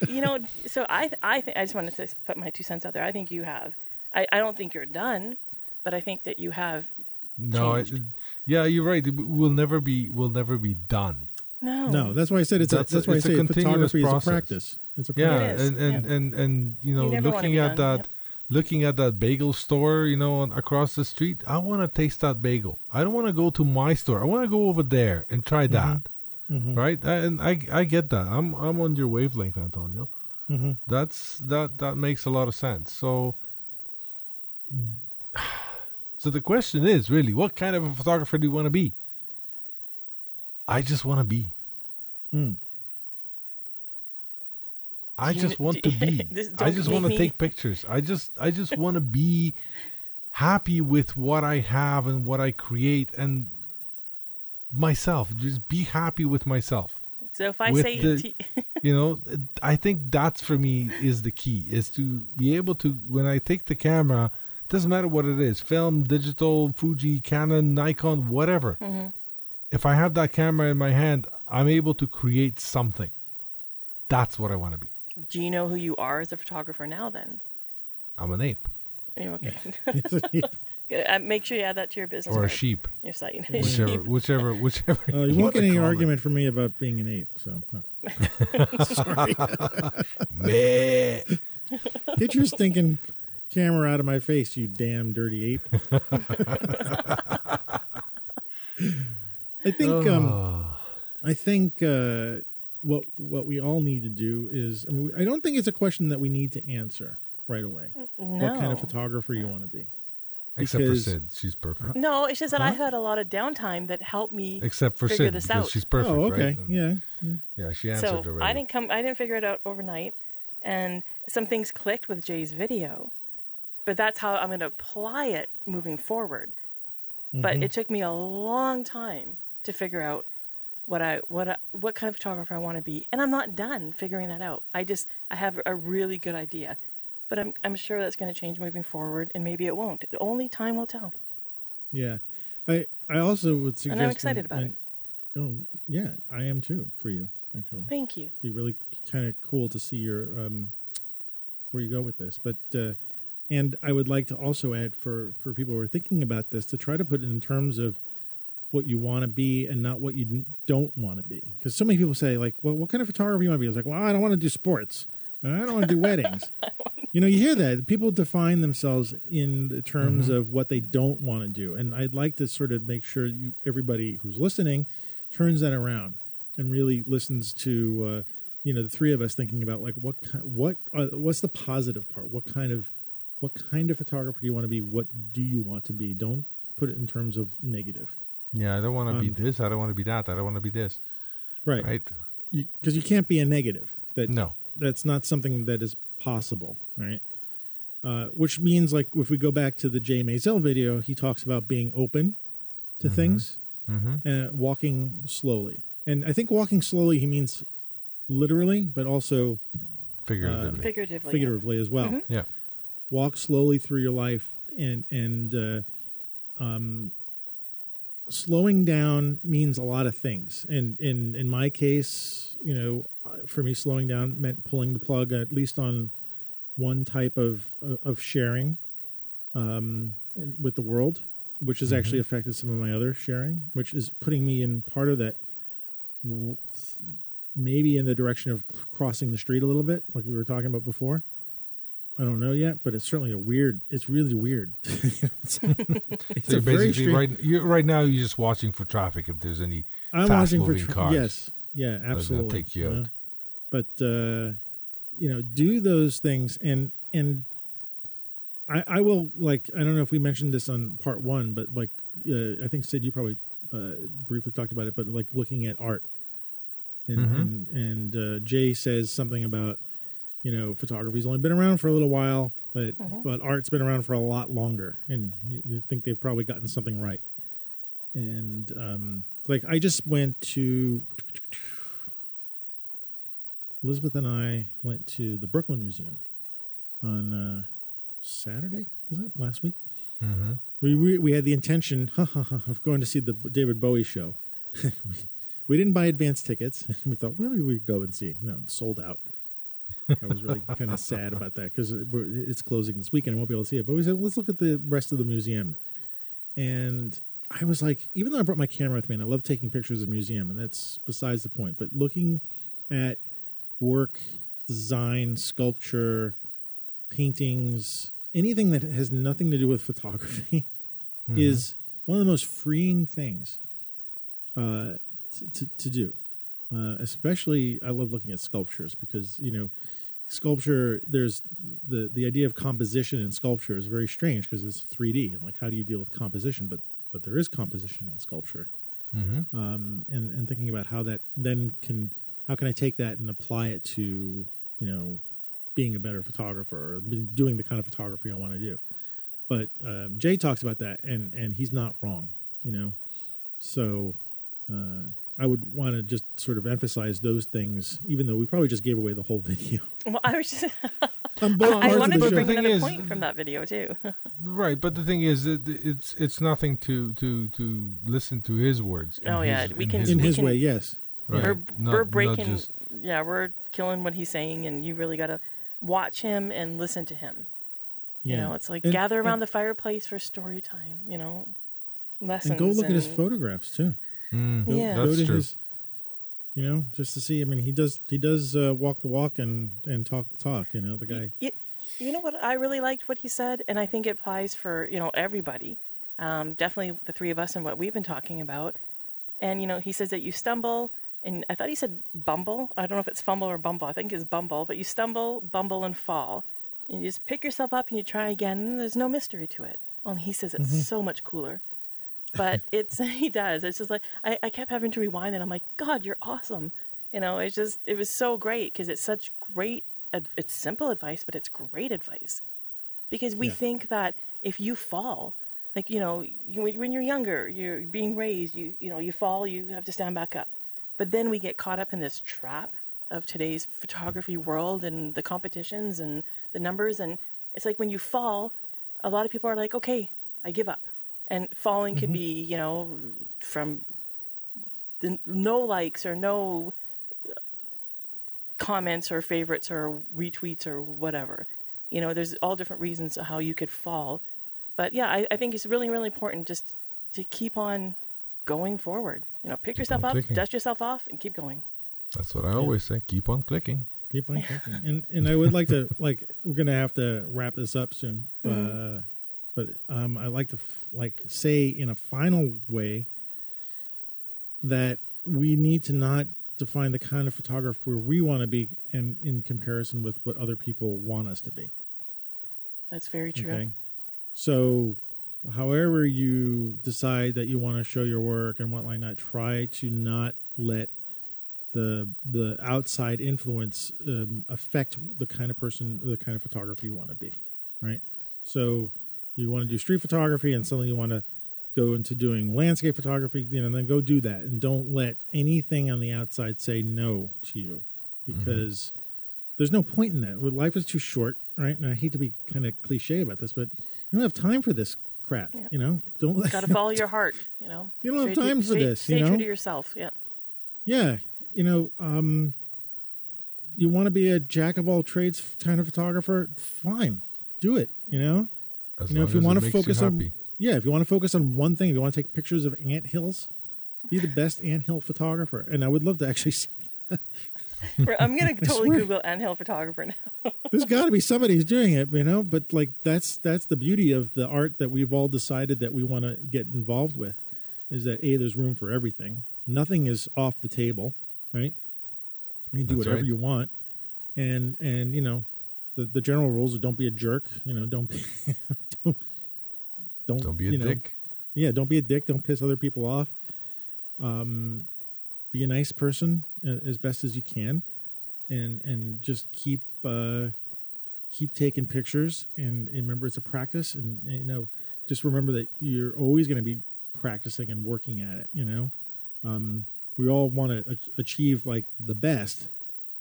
you know, so I I think I just wanted to put my two cents out there. I think you have. I, I don't think you're done, but I think that you have. No, I, Changed. yeah, you're right. We'll never be. We'll never be done. No. No, that's why I said it's That's a, a- that's why it's I a say continuous photography is a process. practice. It's a Yeah, practice. is, and and, yeah. and and you know, You looking at done, that, yep. looking at that bagel store, you know, on- across the street. I want to taste that bagel. I don't want to go to my store. I want to go over there and try Mm-hmm. that. Right, I- and I I get that. I'm I'm on your wavelength, Antonio. Mm-hmm. That's that that makes a lot of sense. So. So the question is really, what kind of a photographer do you want to be? I just want to be. Mm. I just want to be. I just want to take pictures. I just I just want to be happy with what I have and what I create and myself. Just be happy with myself. So if I With say the- to, You know, I think that's for me is the key is to be able to when I take the camera, doesn't matter what it is, film, digital, Fuji, Canon, Nikon, whatever. Mm-hmm. If I have that camera in my hand, I'm able to create something. That's what I want to be. do you know who you are as a photographer now? Then. I'm an ape Yeah, Okay. Uh, make sure you add that to your business or a card, sheep, Your site. whichever, whichever, whichever. Uh, you you won't get any call it. argument from me about being an ape. So no. sorry. Meh. Get your stinking camera out of my face, you damn dirty ape. I think um, Oh. I think uh, what what we all need to do is I, mean, I don't think it's a question that we need to answer right away. no. What kind of photographer you want to be? Except for Sid, she's perfect. No, it's just that I had a lot of downtime that helped me. Except for figure Sid, this out. she's perfect. oh, okay, right? yeah. Yeah, she answered so already. I didn't come. I didn't figure it out overnight, and some things clicked with Jay's video, but that's how I'm going to apply it moving forward. But Mm-hmm. it took me a long time to figure out what I what I, what kind of photographer I want to be, and I'm not done figuring that out. I just I have a really good idea, but I'm I'm sure that's going to change moving forward, and maybe it won't. Only time will tell. Yeah, I I also would suggest. And I'm excited about when- Oh, yeah, I am too for you. Actually, Thank you. It'd be really kind of cool to see your um, where you go with this. But uh, and I would like to also add for for people who are thinking about this to try to put it in terms of what you want to be and not what you don't want to be. Because so many people say like, well, what kind of photographer you want to be? I was like, well, I don't want to do sports. I don't want to do weddings. You know, you hear that people define themselves in the terms of what they don't want to do, and I'd like to sort of make sure you, everybody who's listening turns that around and really listens to uh, you know the three of us thinking about like what ki- what uh, what's the positive part? What kind of what kind of photographer do you want to be? What do you want to be? Don't put it in terms of negative, yeah, I don't want to be Um, this. I don't want to be that. I don't want to be this. right? Right? Because you, can't be a negative. That No. that's not something that is possible, right? Uh, which means, like, if we go back to the Jay Maisel video, he talks about being open to things, Mm-hmm. uh, walking slowly. And I think walking slowly, he means literally, but also Figuratively. Figuratively. yeah. figuratively as well. yeah. Walk slowly through your life, and and uh, um, slowing down means a lot of things. And in in my case, you know, for me, slowing down meant pulling the plug at least on one type of of sharing um, with the world, which has actually affected some of my other sharing, which is putting me in part of that maybe in the direction of crossing the street a little bit, like we were talking about before. I don't know yet, but it's certainly a weird. It's really weird. it's So a you're very basically right. You're, right now, you're just watching for traffic. If there's any I'm fast watching for moving tra- cars, yes, yeah, gonna absolutely. take you know? out. But uh, you know, do those things, and and I, I will like. I don't know if we mentioned this on part one, but like uh, I think Sid, you probably uh, briefly talked about it, but like looking at art, and Mm-hmm. and, and uh, Jay says something about you know photography's only been around for a little while, but but art's been around for a lot longer, and you, you think they've probably gotten something right. And um, like I just went to Elizabeth and I went to the Brooklyn Museum on uh, Saturday. Was it last week? Mm-hmm. We, we we had the intention of going to see the David Bowie show. we, we didn't buy advance tickets. we thought maybe we'd go and see. No, it's sold out. I was really kind of sad about that because it's closing this weekend. I won't be able to see it. But we said, let's look at the rest of the museum. And I was like, even though I brought my camera with me and I love taking pictures of the museum, and that's besides the point, but looking at work, design, sculpture, paintings, anything that has nothing to do with photography is one of the most freeing things uh, to, to, to do. Uh, especially, I love looking at sculptures because you know, sculpture. There's the the idea of composition in sculpture is very strange because it's 3D and like how do you deal with composition? But but there is composition in sculpture, Mm-hmm. um, and and thinking about how that then can how can I take that and apply it to you know being a better photographer or doing the kind of photography I want to do. But um, Jay talks about that, and and he's not wrong, you know. So uh, I would want to just sort of emphasize those things, even though we probably just gave away the whole video. Well, I was just, On both I parts wanted to bring show. thing another is- point from that video too. Right, but the thing is that it's it's nothing to to to listen to his words. in Oh, yeah, his- we in can- his in his can- way, yes. Right. We're Not- we're breaking. just- yeah, we're killing what he's saying, and you really got to watch him and listen to him. Yeah. You know, it's like And- gather around and, the fireplace for story time. You know, lessons. and go look at his photographs too. Mm, Yeah. go that's true. his- you know, just to see. I mean, he does he does uh, walk the walk and and talk the talk. You know, the guy. You, you know what? I really liked what he said, and I think it applies for you know everybody. Um, definitely the three of us and what we've been talking about. And you know, he says that you stumble, and I thought he said bumble. I don't know if it's fumble or bumble. I think it's bumble, but you stumble, bumble, and fall. And you just pick yourself up and you try again. And there's no mystery to it. Only he says it's so much cooler. But it's he does. It's just like I, I kept having to rewind, and I'm like, God, you're awesome. You know, it's just it was so great because it's such great. It's simple advice, but it's great advice because we Yeah. think that if you fall, like you know, you, when you're younger, you're being raised, you you know, you fall, you have to stand back up. But then we get caught up in this trap of today's photography world and the competitions and the numbers, and it's like when you fall, a lot of people are like, okay, I give up. And falling could be, you know, from the no likes or no comments or favorites or retweets or whatever. You know, there's all different reasons how you could fall. But yeah, I, I think it's really, really important just to keep on going forward. You know, pick yourself up, clicking. dust yourself off, and keep going. That's what I always say. Keep on clicking. Keep on clicking. and and I would like to like we're gonna have to wrap this up soon. Uh, but um, I'd like to f- like say in a final way that we need to not define the kind of photographer we want to be in in comparison with what other people want us to be. That's very true. Okay. So, however you decide that you want to show your work and what like that, try to not let the the outside influence um, affect the kind of person, the kind of photographer you want to be. Right. So, you want to do street photography, and suddenly you want to go into doing landscape photography. You know, then go do that, and don't let anything on the outside say no to you, because there's no point in that. Life is too short, right? And I hate to be kind of cliche about this, but you don't have time for this crap. Yeah. You know, don't let. Got to follow your heart. You know, You don't have Stay- time for stay- this, Stay you true know? to yourself. Yeah. Yeah, you know, um, you want to be a jack of all trades kind of photographer? Fine, do it. You know, As you know, long if you want to focus on, yeah, if you want to focus on one thing, if you want to take pictures of ant hills, be the best ant hill photographer. And I would love to actually see. I'm gonna totally swear. Google anthill photographer now. There's got to be somebody who's doing it, you know. But like that's that's the beauty of the art that we've all decided that we want to get involved with, is that a there's room for everything. Nothing is off the table, right? You can do That's whatever right. you want, and and you know, the the general rules are don't be a jerk. You know, don't be don't don't, be a you know, dick. yeah, don't be a dick. Don't piss other people off. Um, be a nice person uh, as best as you can, and and just keep uh, keep taking pictures. And, and remember, it's a practice. And you know, just remember that you're always going to be practicing and working at it. You know, um, we all want to achieve like the best,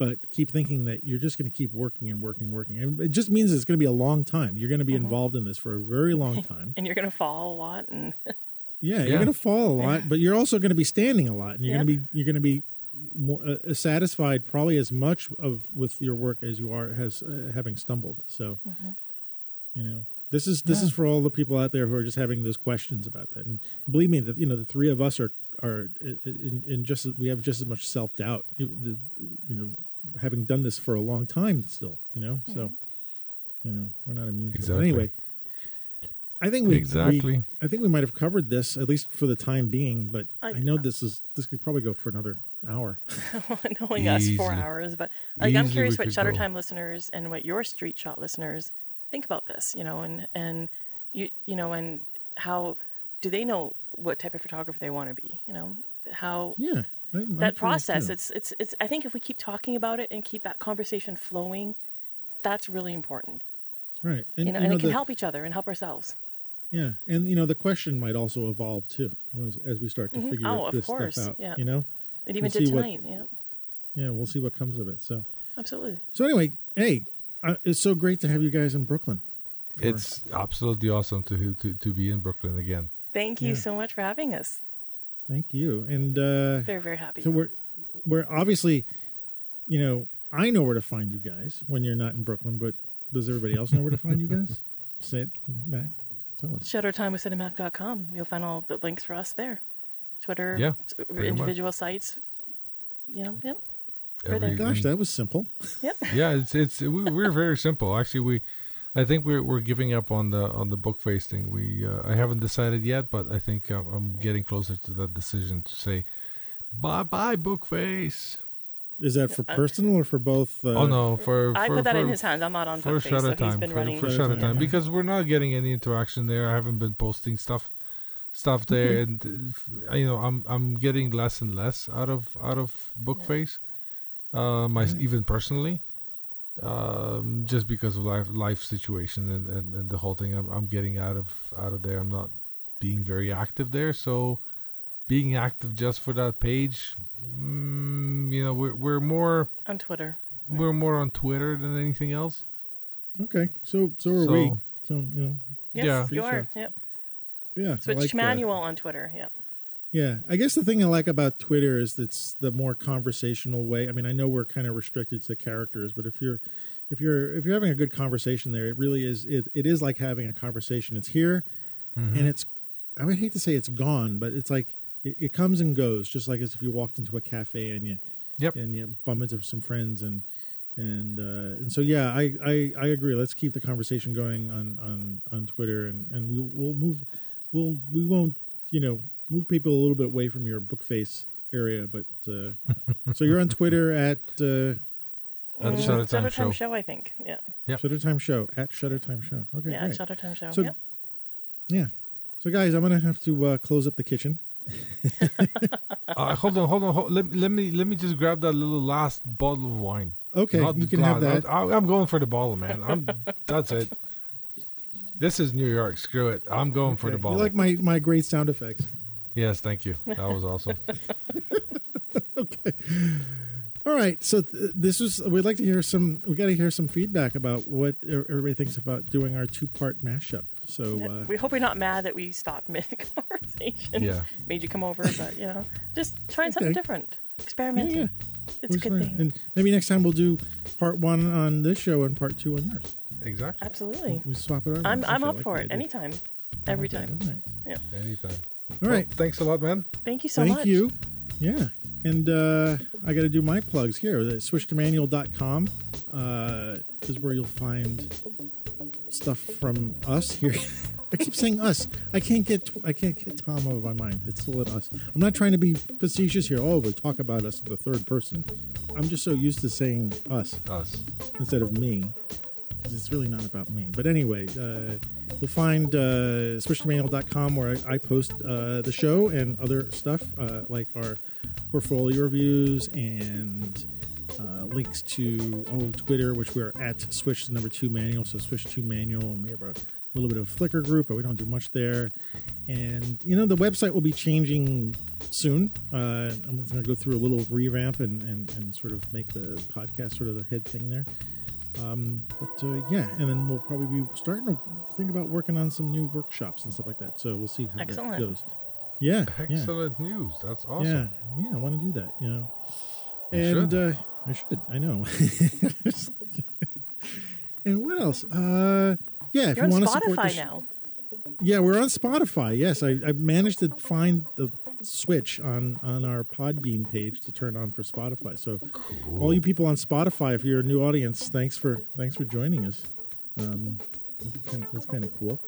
but keep thinking that you're just going to keep working and working, working. And it just means it's going to be a long time. You're going to be involved in this for a very long time. And you're going to fall a lot. And Yeah, Yeah. you're going to fall a lot, but you're also going to be standing a lot, and you're Yep. going to be you're going to be more uh, satisfied probably as much of with your work as you are has uh, having stumbled. So, you know, this is this is for all the people out there who are just having those questions about that. And believe me, that you know the three of us are are in, in just we have just as much self doubt. You know, having done this for a long time, still, you know, so you know we're not immune. To it. But Exactly. anyway. I think we Exactly. we- I think we might have covered this at least for the time being, but I, I- know this is this could probably go for another hour. knowing us four hours. But like, I'm curious what Shutter go. Time listeners and what your Street Shot listeners think about this. You know, and and you you know, and how do they know what type of photographer they want to be? You know, how Yeah, I- that process. too. It's it's it's. I think if we keep talking about it and keep that conversation flowing, that's really important. right, and You know, you and know it can the- help each other and help ourselves. Yeah, and you know the question might also evolve too as, as we start to figure Oh, of this course, stuff out. yeah. You know, It even We'll did see what- Yeah, yeah, we'll see what comes of it. So, absolutely. so anyway, hey, uh, it's so great to have you guys in Brooklyn. for- It's absolutely awesome to to to be in Brooklyn again. Thank you Yeah. so much for having us. Thank you, and uh, Very very happy. so we're we're obviously, you know, I know where to find you guys when you're not in Brooklyn, but does everybody else know where to find you guys? Say it, Mac. Tell us. Shuttertime with Cinemac.com. You'll find all the links for us there. Twitter, Yeah, s- pretty individual sites. You know, yep. Every- Gosh, that was simple. Yep. yeah, it's it's we, we're very simple. Actually, we I think we're we're giving up on the on the book face thing. We uh, I haven't decided yet, but I think um, I'm getting closer to that decision to say bye bye book face. Is that for personal or for both? Uh, oh no, for, I for put that in his hands. I'm not on for Bookface, Shutter so he's Time been for, running. for Shutter Shutter Time. Time because we're not getting any interaction there. I haven't been posting stuff stuff there, and uh, you know I'm I'm getting less and less out of out of Bookface. Uh, my even personally, um, just because of life life situation and, and, and the whole thing, I'm I'm getting out of out of there. I'm not being very active there, so being active just for that page, mm, you know, we're we're more on Twitter. we're more on Twitter than anything else. Okay, so so are So- we. So you know, Yes, Yeah. you are. Sure. Yep. yeah. Switch like to that. manual on Twitter. Yep. Yeah, I guess the thing I like about Twitter is it's the more conversational way. I mean, I know we're kind of restricted to characters, but if you're if you're if you're having a good conversation there, it really is. It, it is like having a conversation. It's here, and it's. I would hate to say it's gone, but it's like it, it comes and goes, just like as if you walked into a cafe and you Yep. and you bump into some friends and and uh, and so yeah, I, I I agree. Let's keep the conversation going on on on Twitter, and and we we'll move we'll we won't you know move people a little bit away from your book face area, but uh, so you're on Twitter at uh, At Shutter Time Time Show. I think. Yeah. Yep. Shutter Time Show at Shutter Time Show. Okay, yeah, great. Shutter Time Show. So- yep. yeah. So guys, I'm gonna have to uh, close up the kitchen. Uh, hold on, hold on. Hold, let, let me let me just grab that little last bottle of wine. Okay, Not you the can have that. I, I'm going for the bottle, man. I'm, that's it. This is New York. Screw it. I'm going for Okay. the You bottle. like my my great sound effects. Yes, thank you. That was awesome. Okay. All right, so th- this was. We'd like to hear some. We got to hear some feedback about what e- everybody thinks about doing our two part mashup. So uh, we hope you're not mad that we stopped mid conversation. Yeah. Made you come over, but you know, just trying something different, experimenting. yeah. It's a good mine? thing. And maybe next time we'll do part one on this show and part two on yours. exactly. Absolutely. we'll swap it over. I'm I'm up like for that it idea. anytime, every I like time. that. All right. Yeah. Anytime. All right. Well, thanks a lot, man. Thank you so Thank much. Thank you. Yeah. And uh, I got to do my plugs here. The switchtomanual.com uh, is where you'll find stuff from us here. I keep saying us. I can't get I can't get Tom out of my mind. It's still at us. I'm not trying to be facetious here. Oh, we talk about us in the third person. I'm just so used to saying us Us. instead of me because it's really not about me. But anyway, uh, you'll find uh, switchtomanual.com where I, I post uh, the show and other stuff uh, like our portfolio reviews and uh, links to oh Twitter, which we're at switch number two manual. So switch two manual, and we have a little bit of Flickr group, but we don't do much there. And you know the website will be changing soon. Uh, I'm going to go through a little revamp and, and, and sort of make the podcast sort of the head thing there. Um, but uh, yeah, and then we'll probably be starting to think about working on some new workshops and stuff like that. So we'll see how Excellent. that goes. Yeah, yeah, Excellent news. That's awesome. yeah, yeah. I want to do that. You know, You and should. Uh, I should. I know. and what else? Uh, yeah, if You're you on want to support the Spotify sh- now. yeah, we're on Spotify. Yes, I, I managed to find the switch on on our Podbean page to turn on for Spotify. So, all you people on Spotify, if you're a new audience, thanks for thanks for joining us. Um, kind of, that's kind of cool.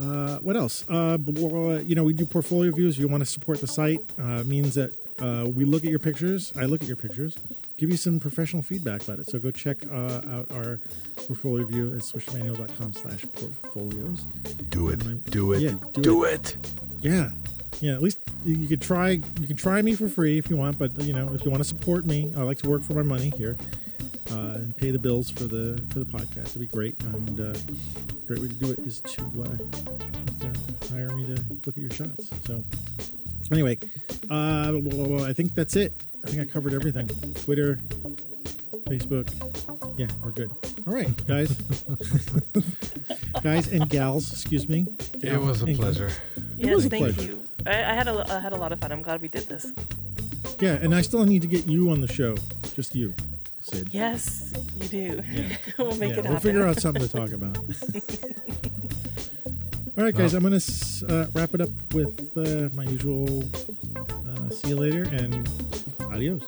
Uh, what else? Uh, b- you know, we do portfolio views. If you want to support the site, uh, means that uh, we look at your pictures. I look at your pictures, give you some professional feedback about it. So go check uh, out our portfolio view at swishmanual.com slash portfolios. Do it. I- Do it. yeah, do do it. Yeah. Yeah, at least you could try you can try me for free if you want, but you know, if you want to support me, I like to work for my money here. Uh, and pay the bills for the for the podcast. It'd be great. And uh, great way to do it is to, uh, is to hire me to look at your shots. So anyway, uh, I think that's it. I think I covered everything. Twitter, Facebook. Yeah, we're good. All right, guys, guys and gals. Excuse me. It was a And- pleasure. Yes, was a thank pleasure. you. I, I had a I had a lot of fun. I'm glad we did this. Yeah, and I still need to get you on the show. Just you, Sid. Yes, you do. Yeah. we'll make Yeah, it happen. we'll figure out something to talk about. All right, guys, I'm going to uh, wrap it up with uh, my usual uh, see you later and adios.